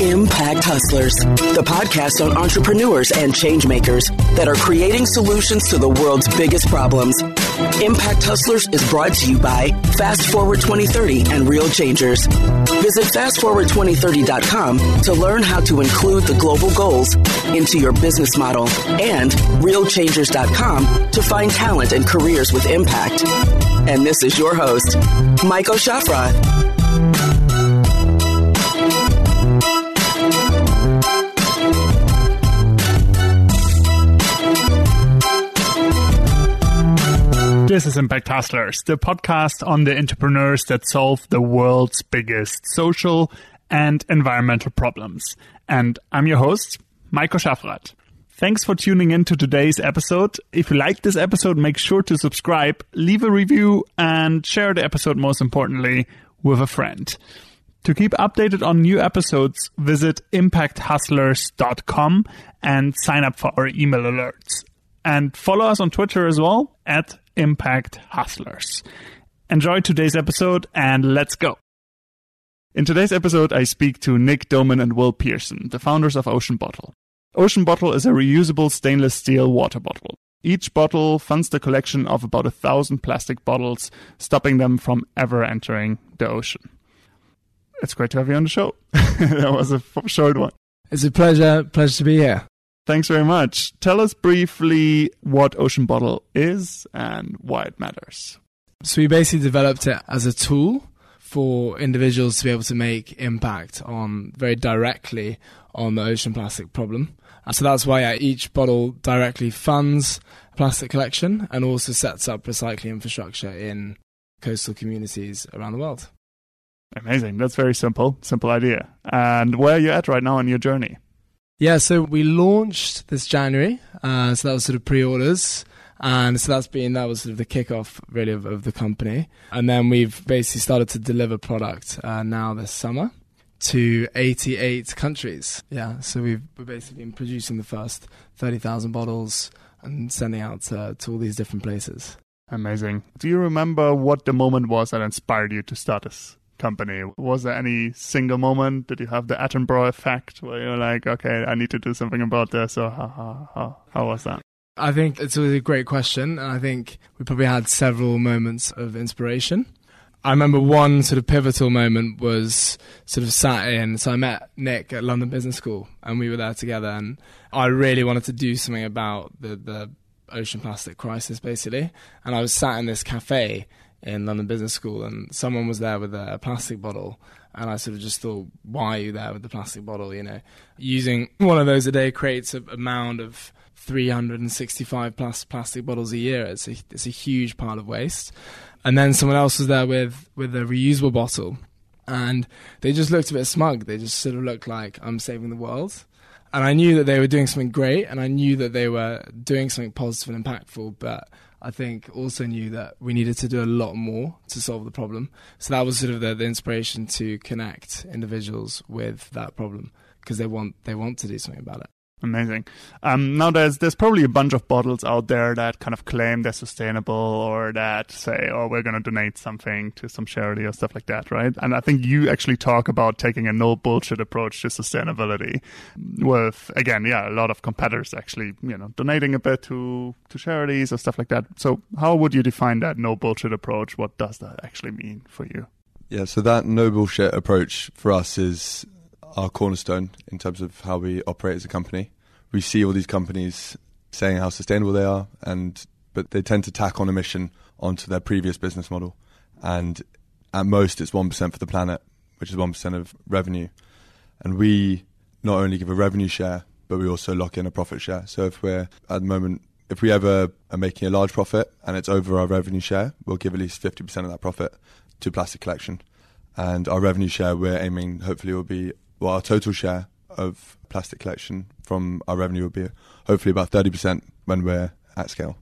Impact Hustlers, the podcast on entrepreneurs and change makers that are creating solutions to the world's biggest problems. Impact Hustlers is brought to you by Fast Forward 2030 and Real Changers. Visit fastforward2030.com to learn how to include the global goals into your business model and realchangers.com to find talent and careers with impact. And this is your host, Michael Schaffrath. This is Impact Hustlers, the podcast on the entrepreneurs that solve the world's biggest social and environmental problems. And I'm your host, Michael Schaffrath. Thanks for tuning in to today's episode. If you like this episode, make sure to subscribe, leave a review, and share the episode, most importantly, with a friend. To keep updated on new episodes, visit impacthustlers.com and sign up for our email alerts. And follow us on Twitter as well at Impact Hustlers. Enjoy today's episode and let's go. In today's episode, I speak to Nick Doman and Will Pearson, the founders of Ocean Bottle. Ocean Bottle is a reusable stainless steel water bottle. Each bottle funds the collection of about a thousand plastic bottles, stopping them from ever entering the ocean. It's great to have you on the show. that was a short one. It's a pleasure, pleasure to be here. Thanks very much. Tell us briefly what Ocean Bottle is and why it matters. So, we basically developed it as a tool for individuals to be able to make impact on very directly on the ocean plastic problem. So that's why each bottle directly funds plastic collection and also sets up recycling infrastructure in coastal communities around the world. Amazing. That's very simple, simple idea. And where are you at right now on your journey? Yeah, so we launched this January. Uh, so that was sort of pre-orders. And so that's been, that was sort of the kickoff really of, of the company. And then we've basically started to deliver product uh, now this summer to 88 countries. Yeah, so we've we're basically been producing the first 30,000 bottles and sending out to, to all these different places. Amazing. Do you remember what the moment was that inspired you to start this company. Was there any single moment? Did you have the Attenborough effect where you're like, okay, I need to do something about this? So, how, how, was that? I think it's a great question. And I think we probably had several moments of inspiration. I remember one sort of pivotal moment was sort of sat in. So I met Nick at London Business School and we were there together. And I really wanted to do something about the, the ocean plastic crisis, basically. And I was sat in this cafe in London Business School, and someone was there with a, plastic bottle, and I sort of just thought, why are you there with the plastic bottle? You know, using one of those a day creates a, a mound of 365 plus plastic bottles a year. It's a, it's a huge pile of waste. And then someone else was there with with a reusable bottle, and they just looked a bit smug. They just sort of looked like I'm saving the world. And I knew that they were doing something great, and I knew that they were doing something positive and impactful, but I think also knew that we needed to do a lot more to solve the problem. So that was sort of the, the inspiration to connect individuals with that problem because they want they want to do something about it. Amazing. Um, now there's there's probably a bunch of bottles out there that kind of claim they're sustainable or that say, oh, we're going to donate something to some charity or stuff like that, right? And I think you actually talk about taking a no bullshit approach to sustainability. With again, yeah, a lot of competitors actually, you know, donating a bit to to charities or stuff like that. So how would you define that no bullshit approach? What does that actually mean for you? Yeah, so that no bullshit approach for us is our cornerstone in terms of how we operate as a company. We see all these companies saying how sustainable they are, and but they tend to tack on emission onto their previous business model, and at most it's one percent for the planet, which is one percent of revenue, and we not only give a revenue share, but we also lock in a profit share. So if we're at the moment, if we ever are making a large profit and it's over our revenue share, we'll give at least fifty percent of that profit to plastic collection, and our revenue share we're aiming hopefully will be well, our total share of plastic collection from our revenue will be hopefully about 30% when we're at scale.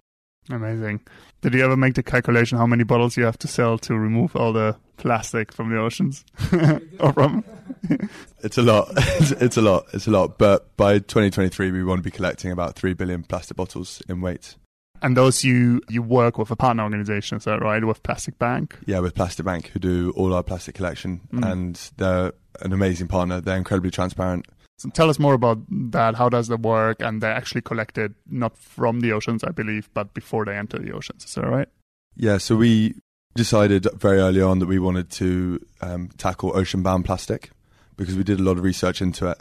Amazing. Did you ever make the calculation how many bottles you have to sell to remove all the plastic from the oceans? or from It's a lot. it's a lot. It's a lot. But by 2023 we want to be collecting about 3 billion plastic bottles in weight. And those you you work with a partner organization, is that right? With Plastic Bank? Yeah, with Plastic Bank, who do all our plastic collection, mm. and they're an amazing partner. They're incredibly transparent. So tell us more about that. How does that work? And they actually collect it not from the oceans, I believe, but before they enter the oceans. Is that right? Yeah, so we decided very early on that we wanted to um, tackle ocean bound plastic because we did a lot of research into it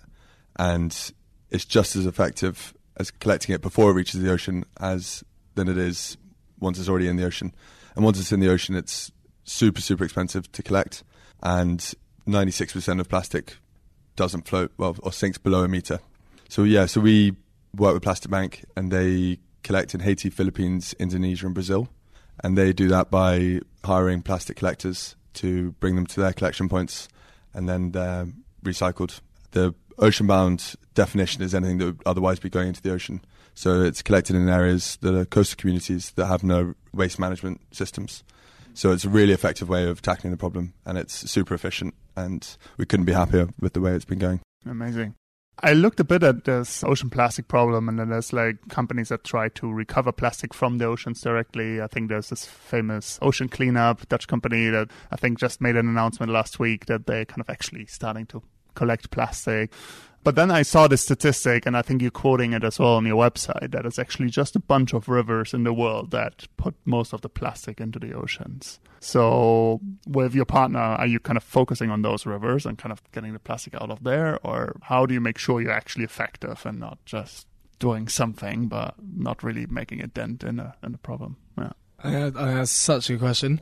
and it's just as effective as collecting it before it reaches the ocean as than it is once it's already in the ocean. And once it's in the ocean, it's super, super expensive to collect. And 96% of plastic doesn't float, well, or sinks below a meter. So, yeah, so we work with Plastic Bank and they collect in Haiti, Philippines, Indonesia, and Brazil. And they do that by hiring plastic collectors to bring them to their collection points and then they're recycled. The ocean bound definition is anything that would otherwise be going into the ocean. So it's collected in areas that are coastal communities that have no waste management systems. So it's a really effective way of tackling the problem and it's super efficient and we couldn't be happier with the way it's been going. Amazing. I looked a bit at this ocean plastic problem, and then there's like companies that try to recover plastic from the oceans directly. I think there's this famous ocean cleanup Dutch company that I think just made an announcement last week that they're kind of actually starting to collect plastic. But then I saw this statistic, and I think you're quoting it as well on your website, that it's actually just a bunch of rivers in the world that put most of the plastic into the oceans. So, with your partner, are you kind of focusing on those rivers and kind of getting the plastic out of there? Or how do you make sure you're actually effective and not just doing something, but not really making a dent in, a, in the problem? Yeah. I that's such a good question,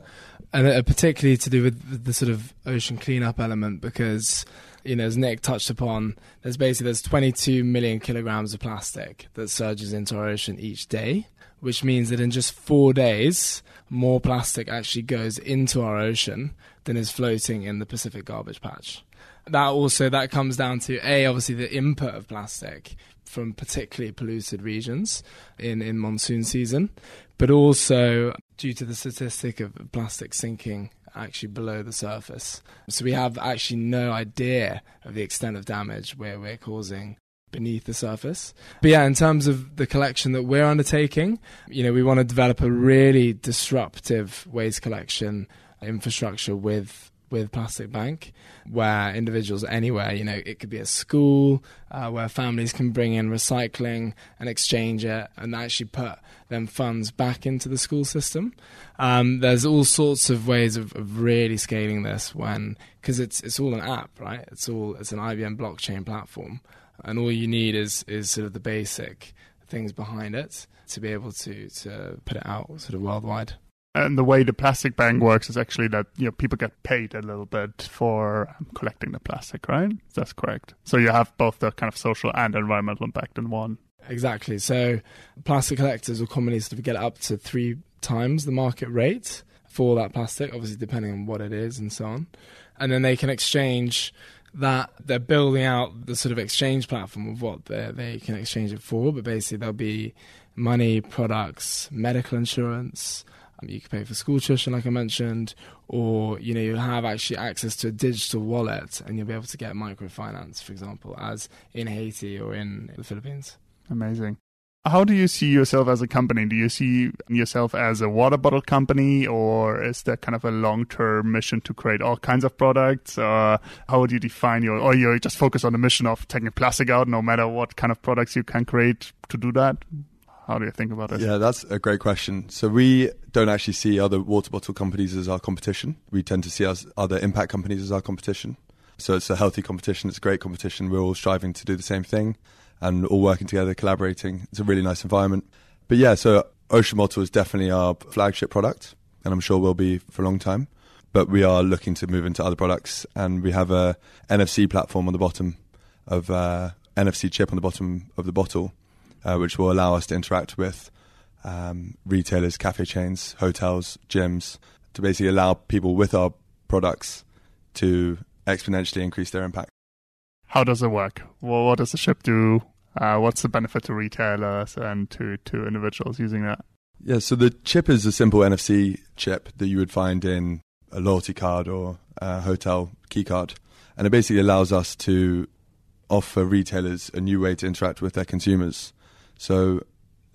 and uh, particularly to do with the sort of ocean cleanup element, because you know, as Nick touched upon, there's basically there's 22 million kilograms of plastic that surges into our ocean each day, which means that in just four days, more plastic actually goes into our ocean than is floating in the Pacific garbage patch. That also that comes down to a obviously the input of plastic from particularly polluted regions in, in monsoon season, but also due to the statistic of plastic sinking actually below the surface. So we have actually no idea of the extent of damage where we're causing beneath the surface. But yeah, in terms of the collection that we're undertaking, you know, we want to develop a really disruptive waste collection infrastructure with with Plastic Bank, where individuals anywhere, you know, it could be a school uh, where families can bring in recycling and exchange it and actually put them funds back into the school system. Um, there's all sorts of ways of, of really scaling this when because it's it's all an app, right? It's all it's an IBM blockchain platform, and all you need is is sort of the basic things behind it to be able to to put it out sort of worldwide. And the way the plastic bank works is actually that you know people get paid a little bit for um, collecting the plastic, right? That's correct. So you have both the kind of social and environmental impact in one. Exactly. So plastic collectors will commonly sort of get up to three times the market rate for that plastic, obviously depending on what it is and so on. And then they can exchange that they're building out the sort of exchange platform of what they can exchange it for, but basically there'll be money, products, medical insurance, um, you can pay for school tuition, like I mentioned, or you know you'll have actually access to a digital wallet, and you'll be able to get microfinance, for example, as in Haiti or in the Philippines. Amazing. How do you see yourself as a company? Do you see yourself as a water bottle company, or is there kind of a long-term mission to create all kinds of products? Uh, how would you define your, or you just focus on the mission of taking plastic out, no matter what kind of products you can create to do that? How do you think about it? Yeah, that's a great question. So we don't actually see other water bottle companies as our competition. We tend to see us other impact companies as our competition. So it's a healthy competition. It's a great competition. We're all striving to do the same thing and all working together, collaborating. It's a really nice environment. But yeah, so Ocean Bottle is definitely our flagship product, and I'm sure will be for a long time. But we are looking to move into other products, and we have a NFC platform on the bottom of uh, NFC chip on the bottom of the bottle uh, which will allow us to interact with um, retailers, cafe chains, hotels, gyms, to basically allow people with our products to exponentially increase their impact. How does it work? Well, what does the chip do? Uh, what's the benefit to retailers and to, to individuals using that? Yeah, so the chip is a simple NFC chip that you would find in a loyalty card or a hotel key card. And it basically allows us to offer retailers a new way to interact with their consumers so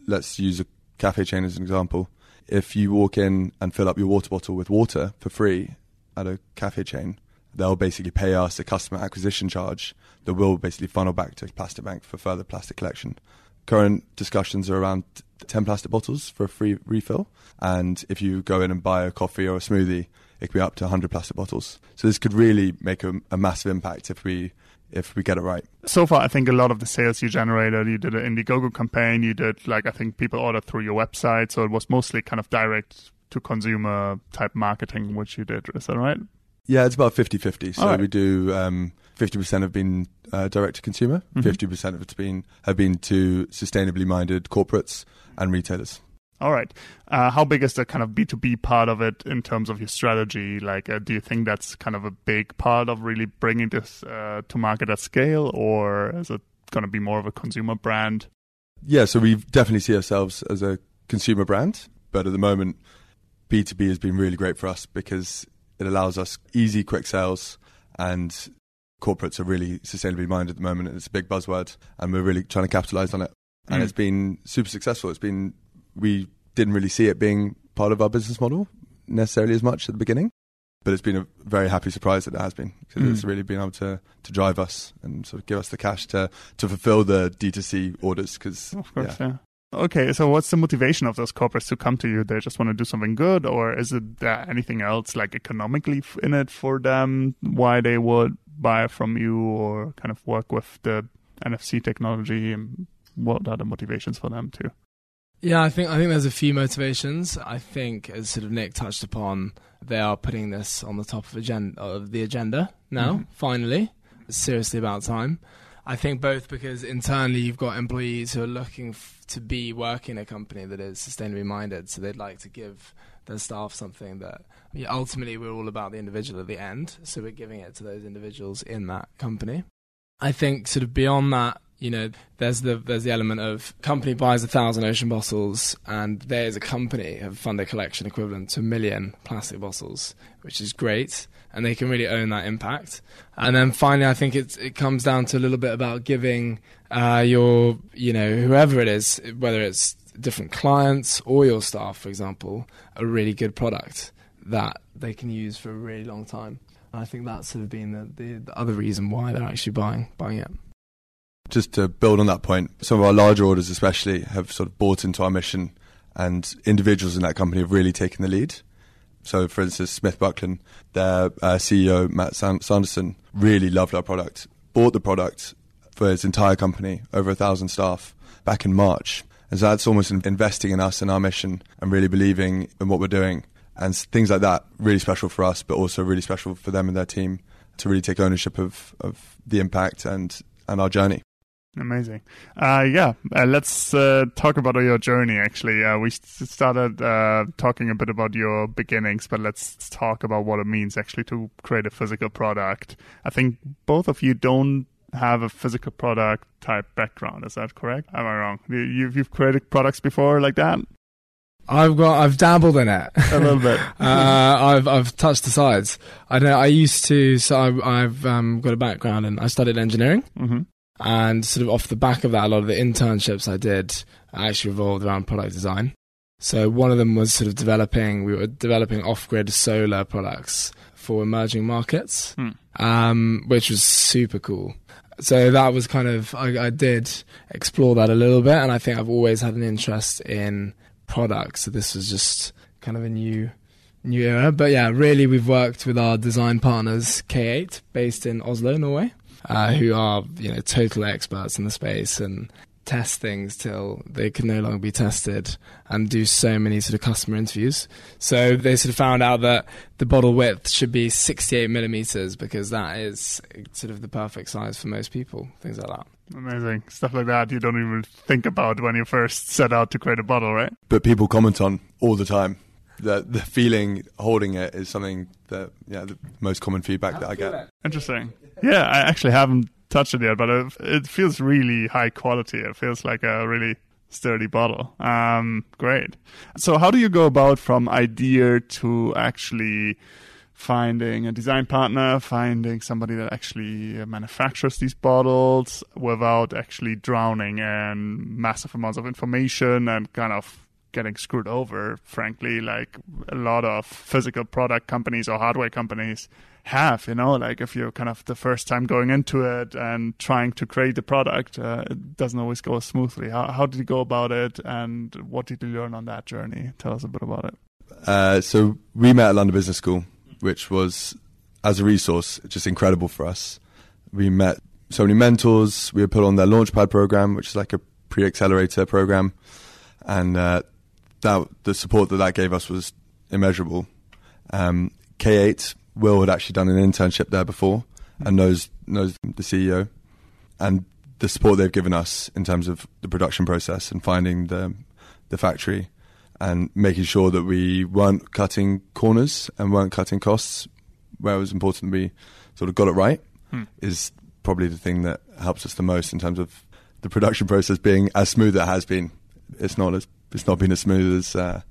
let's use a cafe chain as an example. If you walk in and fill up your water bottle with water for free at a cafe chain, they'll basically pay us a customer acquisition charge that will basically funnel back to Plastic Bank for further plastic collection. Current discussions are around 10 plastic bottles for a free refill. And if you go in and buy a coffee or a smoothie, it could be up to 100 plastic bottles. So this could really make a, a massive impact if we if we get it right. So far, I think a lot of the sales you generated, you did an Indiegogo campaign, you did like I think people ordered through your website, so it was mostly kind of direct to consumer type marketing, which you did. Is that right? Yeah, it's about 50 50. So right. we do um, 50% have been uh, direct to consumer, Mm-hmm. 50% of it's been have been to sustainably minded corporates and retailers. All right. Uh, how big is the kind of B2B part of it in terms of your strategy? Like, uh, do you think that's kind of a big part of really bringing this uh, to market at scale, or is it going to be more of a consumer brand? Yeah, so we definitely see ourselves as a consumer brand, but at the moment, B2B has been really great for us because it allows us easy, quick sales, and corporates are really sustainably minded at the moment. It's a big buzzword, and we're really trying to capitalize on it. And Mm. it's been super successful. It's been, we didn't really see it being part of our business model necessarily as much at the beginning, but it's been a very happy surprise that it has been because Mm. it's really been able to, to drive us and sort of give us the cash to, to fulfill the D2C orders because Of course, yeah. Okay, so what's the motivation of those corporates to come to you? They just want to do something good, or is it anything else, like economically in it for them? Why they would buy from you or kind of work with the NFC technology? And what are the motivations for them too? Yeah, I think I think there's a few motivations. I think, as sort of Nick touched upon, they are putting this on the top of, agenda, of the agenda now. Mhm. Finally, it's seriously about time. I think both because internally you've got employees who are looking f- to be working in a company that is sustainably minded, so they'd like to give their staff something that yeah, ultimately we're all about the individual at the end, so we're giving it to those individuals in that company. I think sort of beyond that, you know, there's the there's the element of company buys a thousand ocean bottles, and they as a company have funded a collection equivalent to a million plastic bottles, which is great, and they can really own that impact. And then finally, I think it's it comes down to a little bit about giving uh, your you know whoever it is, whether it's different clients or your staff, for example, a really good product that they can use for a really long time. And I think that's sort of been the, the, the other reason why they're actually buying buying it. Just to build on that point, some of our larger orders, especially, have sort of bought into our mission, and individuals in that company have really taken the lead. So, for instance, Smith Buckland, their uh, CEO Matt San- Sanderson really loved our product, bought the product for his entire company, over a thousand staff, back in March. And so that's almost in- investing in us and our mission and really believing in what we're doing. And things like that, really special for us, but also really special for them and their team to really take ownership of, of the impact and, and our journey. Amazing. Uh, yeah, uh, let's uh, talk about your journey. Actually, uh, we started uh, talking a bit about your beginnings, but let's talk about what it means actually to create a physical product. I think both of you don't have a physical product type background. Is that correct? Am I wrong? You- You've, you've created products before like that? I've got I've dabbled in it A little bit. uh, I've I've touched the sides. I know I used to. So I, I've um, got a background and I studied engineering, hmm and sort of off the back of that, a lot of the internships I did actually revolved around product design. So one of them was sort of developing. We were developing off-grid solar products for emerging markets, Hmm. um, which was super cool. So that was kind of I, I did explore that a little bit, and I think I've always had an interest in products. So this was just kind of a new new era. But yeah, really, we've worked with our design partners, K8, based in Oslo, Norway, uh, who are you know total experts in the space and test things till they can no longer be tested and do so many sort of customer interviews. So they sort of found out that the bottle width should be 68 millimeters because that is sort of the perfect size for most people. Things like that. Amazing. Stuff like that you don't even think about when you first set out to create a bottle, right? but people comment on all the time. The the feeling holding it is something that yeah the most common feedback that I get. Interesting. Yeah, I actually haven't touched it yet, but it, it feels really high quality. It feels like a really sturdy bottle. Um, great. So, how do you go about from idea to actually finding a design partner, finding somebody that actually manufactures these bottles without actually drowning in massive amounts of information and kind of getting screwed over, frankly, like a lot of physical product companies or hardware companies have, you know, like if you're kind of the first time going into it and trying to create the product, uh, it doesn't always go smoothly. How, how did you go about it and what did you learn on that journey? Tell us a bit about it. Uh, so we met at London Business School, which was, as a resource, just incredible for us. We met so many mentors. We were put on their Launchpad program, which is like a pre-accelerator program, and uh, that the support that that gave us was immeasurable. Um, K8, Will had actually done an internship there before and knows knows the CEO, and the support they've given us in terms of the production process and finding the the factory and making sure that we weren't cutting corners and weren't cutting costs where it was important we sort of got it right hmm. is probably the thing that helps us the most in terms of the production process being as smooth as it has been. It's not as it's not been as smooth as uh,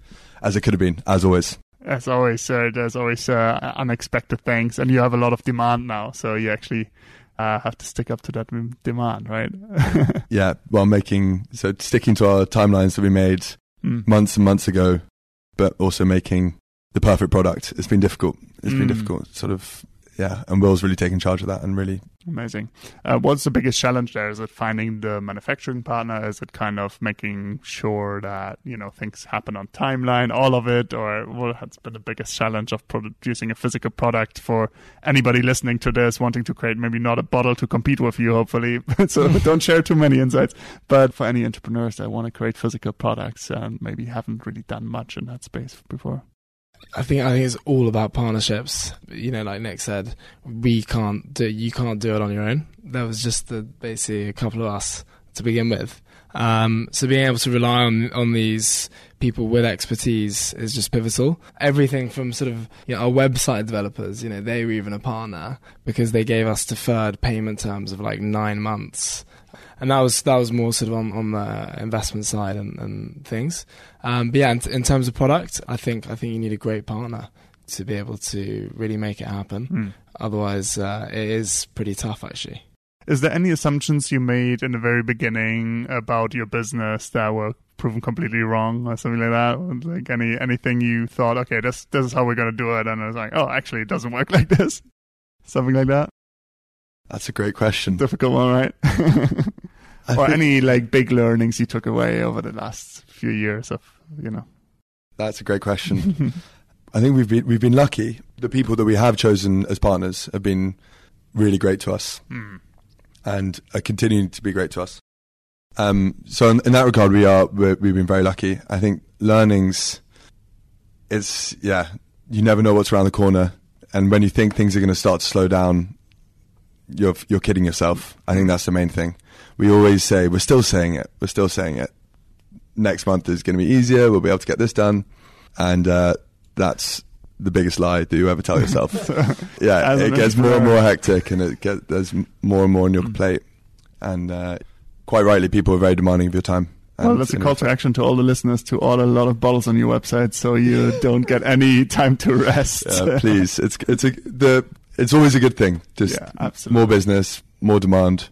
as it could have been, as always. As always, uh, there's always uh, unexpected things, and you have a lot of demand now, so you actually uh, have to stick up to that demand, right? yeah, while making so sticking to our timelines that we made mm. months and months ago, but also making the perfect product. It's been difficult. It's mm. been hmm. difficult, sort of yeah, and Will's really taken charge of that and really amazing. Uh, what's the biggest challenge there? Is it finding the manufacturing partner? Is it kind of making sure that you know things happen on timeline, all of it, or what has been the biggest challenge of producing a physical product for anybody listening to this, wanting to create maybe not a bottle to compete with you, hopefully. so don't share too many insights. But for any entrepreneurs that want to create physical products and maybe haven't really done much in that space before. I think I think it's all about partnerships. You know, like Nick said, we can't do you can't do it on your own. There was just the, basically a couple of us to begin with. Um, so being able to rely on on these people with expertise is just pivotal. Everything from sort of you know, our website developers, you know, they were even a partner because they gave us deferred payment terms of like nine months and that was that was more sort of on, on the investment side and, and things. Um, but yeah, in, in, terms of product, I think I think you need a great partner to be able to really make it happen. Mm. Otherwise, uh, it is pretty tough actually. Is there any assumptions you made in the very beginning about your business that were proven completely wrong or something like that? Like any anything you thought, okay, this this is how we're gonna do it, and it was like, oh, actually, it doesn't work like this. Something like that. That's a great question. Difficult one, right? or any like big learnings you took away over the last few years of you know? That's a great question. I think we've been we've been lucky. The people that we have chosen as partners have been really great to us, mm. and are continuing to be great to us. Um, so in, in, that regard, we are we have been very lucky. I think learnings, it's yeah, you never know what's around the corner, and when you think things are going to start to slow down, you're you're kidding yourself. I think that's the main thing. We always say we're still saying it. We're still saying it. Next month is going to be easier. We'll be able to get this done, and uh, that's the biggest lie that you ever tell yourself. yeah, it gets more and more hectic, and it get there's more and more on your mm. plate, and uh, quite rightly, people are very demanding of your time. well, that's a call to action to all the listeners to order a lot of bottles on your website, so you don't get any time to rest. Yeah, please, it's it's a, the it's always a good thing. Just yeah, more business, more demand.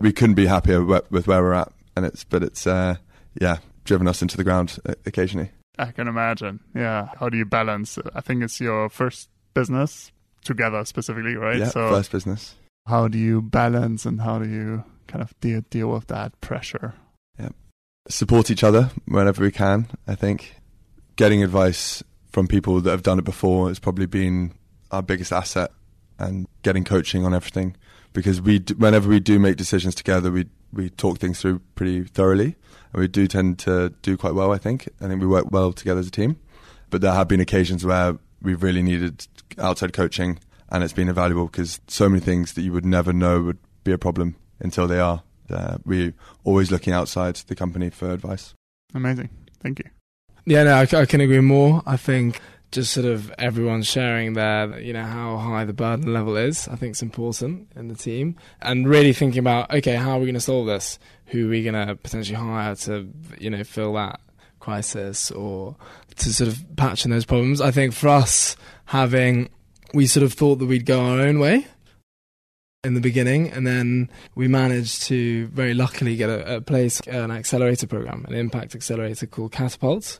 We couldn't be happier with where we're at, and it's but it's uh, yeah driven us into the ground occasionally. I can imagine. Yeah, how do you balance? I think it's your first business together specifically, right? Yeah, so first business. How do you balance, and how do you kind of deal deal with that pressure? Yeah, support each other whenever we can. I think getting advice from people that have done it before has probably been our biggest asset and getting coaching on everything. Because we d- whenever we do make decisions together we we talk things through pretty thoroughly. And we do tend to do quite well I think. I think we work well together as a team. But there have been occasions where we've really needed outside coaching and it's been invaluable because so many things that you would never know would be a problem until they are uh, we're always looking outside the company for advice. Amazing. Thank you. Yeah no I, I can agree more. I think just sort of everyone sharing their, you know, how high the burden level is, I think is important in the team. And really thinking about, okay, how are we going to solve this? Who are we going to potentially hire to, you know, fill that crisis or to sort of patch in those problems? I think for us, having, we sort of thought that we'd go our own way in the beginning, and then we managed to very luckily get a, a place, an accelerator program, an impact accelerator called Katapult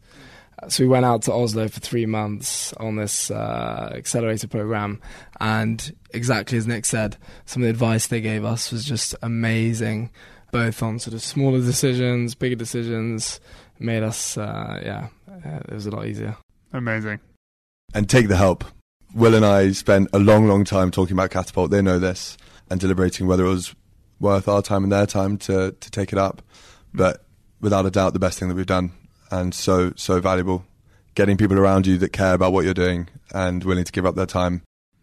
So we went out to Oslo for three months on this uh, accelerator program, and exactly as Nick said, some of the advice they gave us was just amazing, both on sort of smaller decisions, bigger decisions. Made us, uh, yeah, uh, it was a lot easier. Amazing. And take the help. Will and I spent a long, long time talking about Katapult. They know this and deliberating whether it was worth our time and their time to to take it up. But without a doubt, the best thing that we've done, and so so valuable. Getting people around you that care about what you're doing and willing to give up their time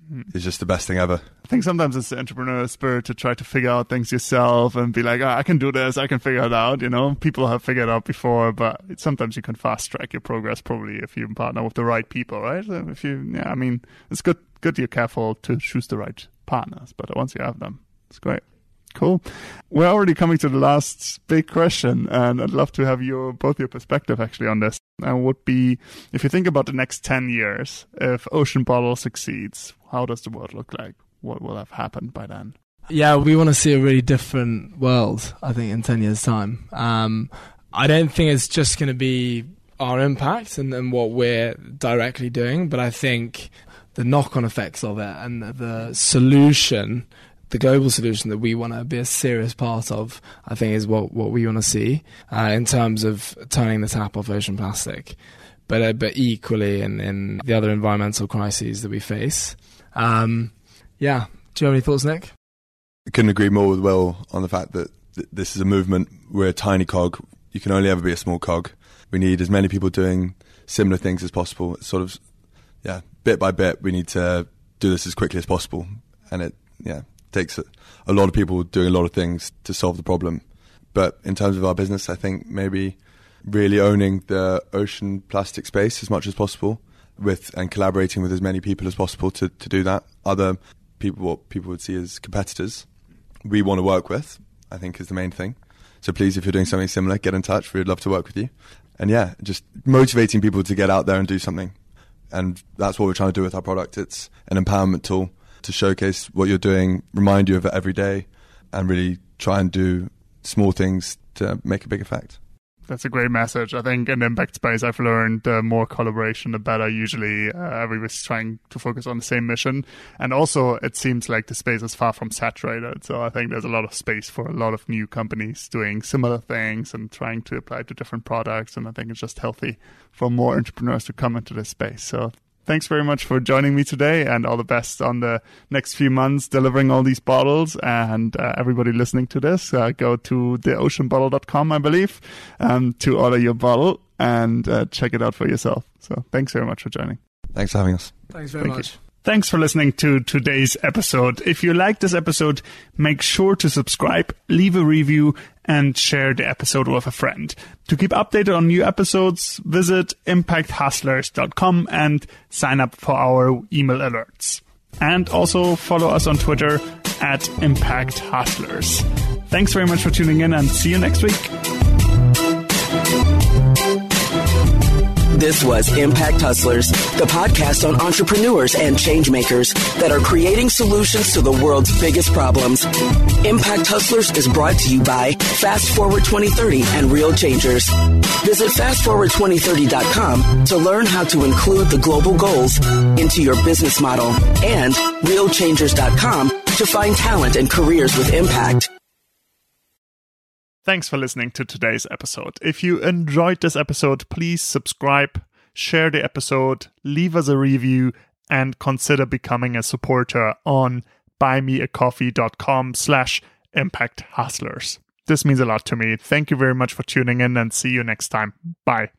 hmm. is just the best thing ever. I think sometimes it's the entrepreneurial spirit to try to figure out things yourself and be like, oh, I can do this, I can figure it out. You know, people have figured out before, but sometimes you can fast track your progress probably if you partner with the right people, right? If you, yeah, I mean, it's good, good you're careful to choose the right partners, but once you have them, it's great. Cool. We're already coming to the last big question, and I'd love to have your both your perspective actually on this. And would be if you think about the next ten years, if Ocean Bottle succeeds, how does the world look like? What will have happened by then? Yeah, we want to see a really different world. I think in ten years' time. Um, I don't think it's just going to be our impact and, and what we're directly doing, but I think the knock-on effects of it and the solution the global solution that we want to be a serious part of, I think, is what, what we want to see uh, in terms of turning the tap off ocean plastic. But, uh, but equally in, in the other environmental crises that we face. Um, yeah. Do you have any thoughts, Nick? I couldn't agree more with Will on the fact that th- this is a movement. We're a tiny cog. You can only ever be a small cog. We need as many people doing similar things as possible. It's sort of, yeah, bit by bit, we need to do this as quickly as possible. And it, yeah, takes a, lot of people doing a lot of things to solve the problem. But in terms of our business, I think maybe really owning the ocean plastic space as much as possible with and collaborating with as many people as possible to, to do that. Other people, what people would see as competitors, we want to work with, I think is the main thing. So please, if you're doing something similar, get in touch. We'd love to work with you. And yeah, just motivating people to get out there and do something. And that's what we're trying to do with our product. It's an empowerment tool to showcase what you're doing, remind you of it every day, and really try and do small things to make a big effect. That's a great message. I think in impact space, I've learned the more collaboration, the better. Usually, uh, everybody's trying to focus on the same mission, and also it seems like the space is far from saturated. So I think there's a lot of space for a lot of new companies doing similar things and trying to apply to different products. And I think it's just healthy for more entrepreneurs to come into this space. So thanks very much for joining me today and all the best on the next few months delivering all these bottles and uh, everybody listening to this. Uh, go to theoceanbottle.com i believe um, to order your bottle and uh, check it out for yourself. So thanks very much for joining. Thanks for having us. Thanks very Thank much. you. Thanks for listening to today's episode. If you like this episode, make sure to subscribe, leave a review, and share the episode with a friend. To keep updated on new episodes, visit impacthustlers.com and sign up for our email alerts. And also follow us on Twitter at Impact Hustlers. Thanks very much for tuning in and see you next week. This was Impact Hustlers, the podcast on entrepreneurs and changemakers that are creating solutions to the world's biggest problems. Impact Hustlers is brought to you by Fast Forward 2030 and Real Changers. Visit fastforward2030.com to learn how to include the global goals into your business model and realchangers.com to find talent and careers with impact. Thanks for listening to today's episode. If you enjoyed this episode, please subscribe, share the episode, leave us a review, and consider becoming a supporter on buymeacoffee.com slash impact hustlers. This means a lot to me. Thank you very much for tuning in and see you next time. Bye.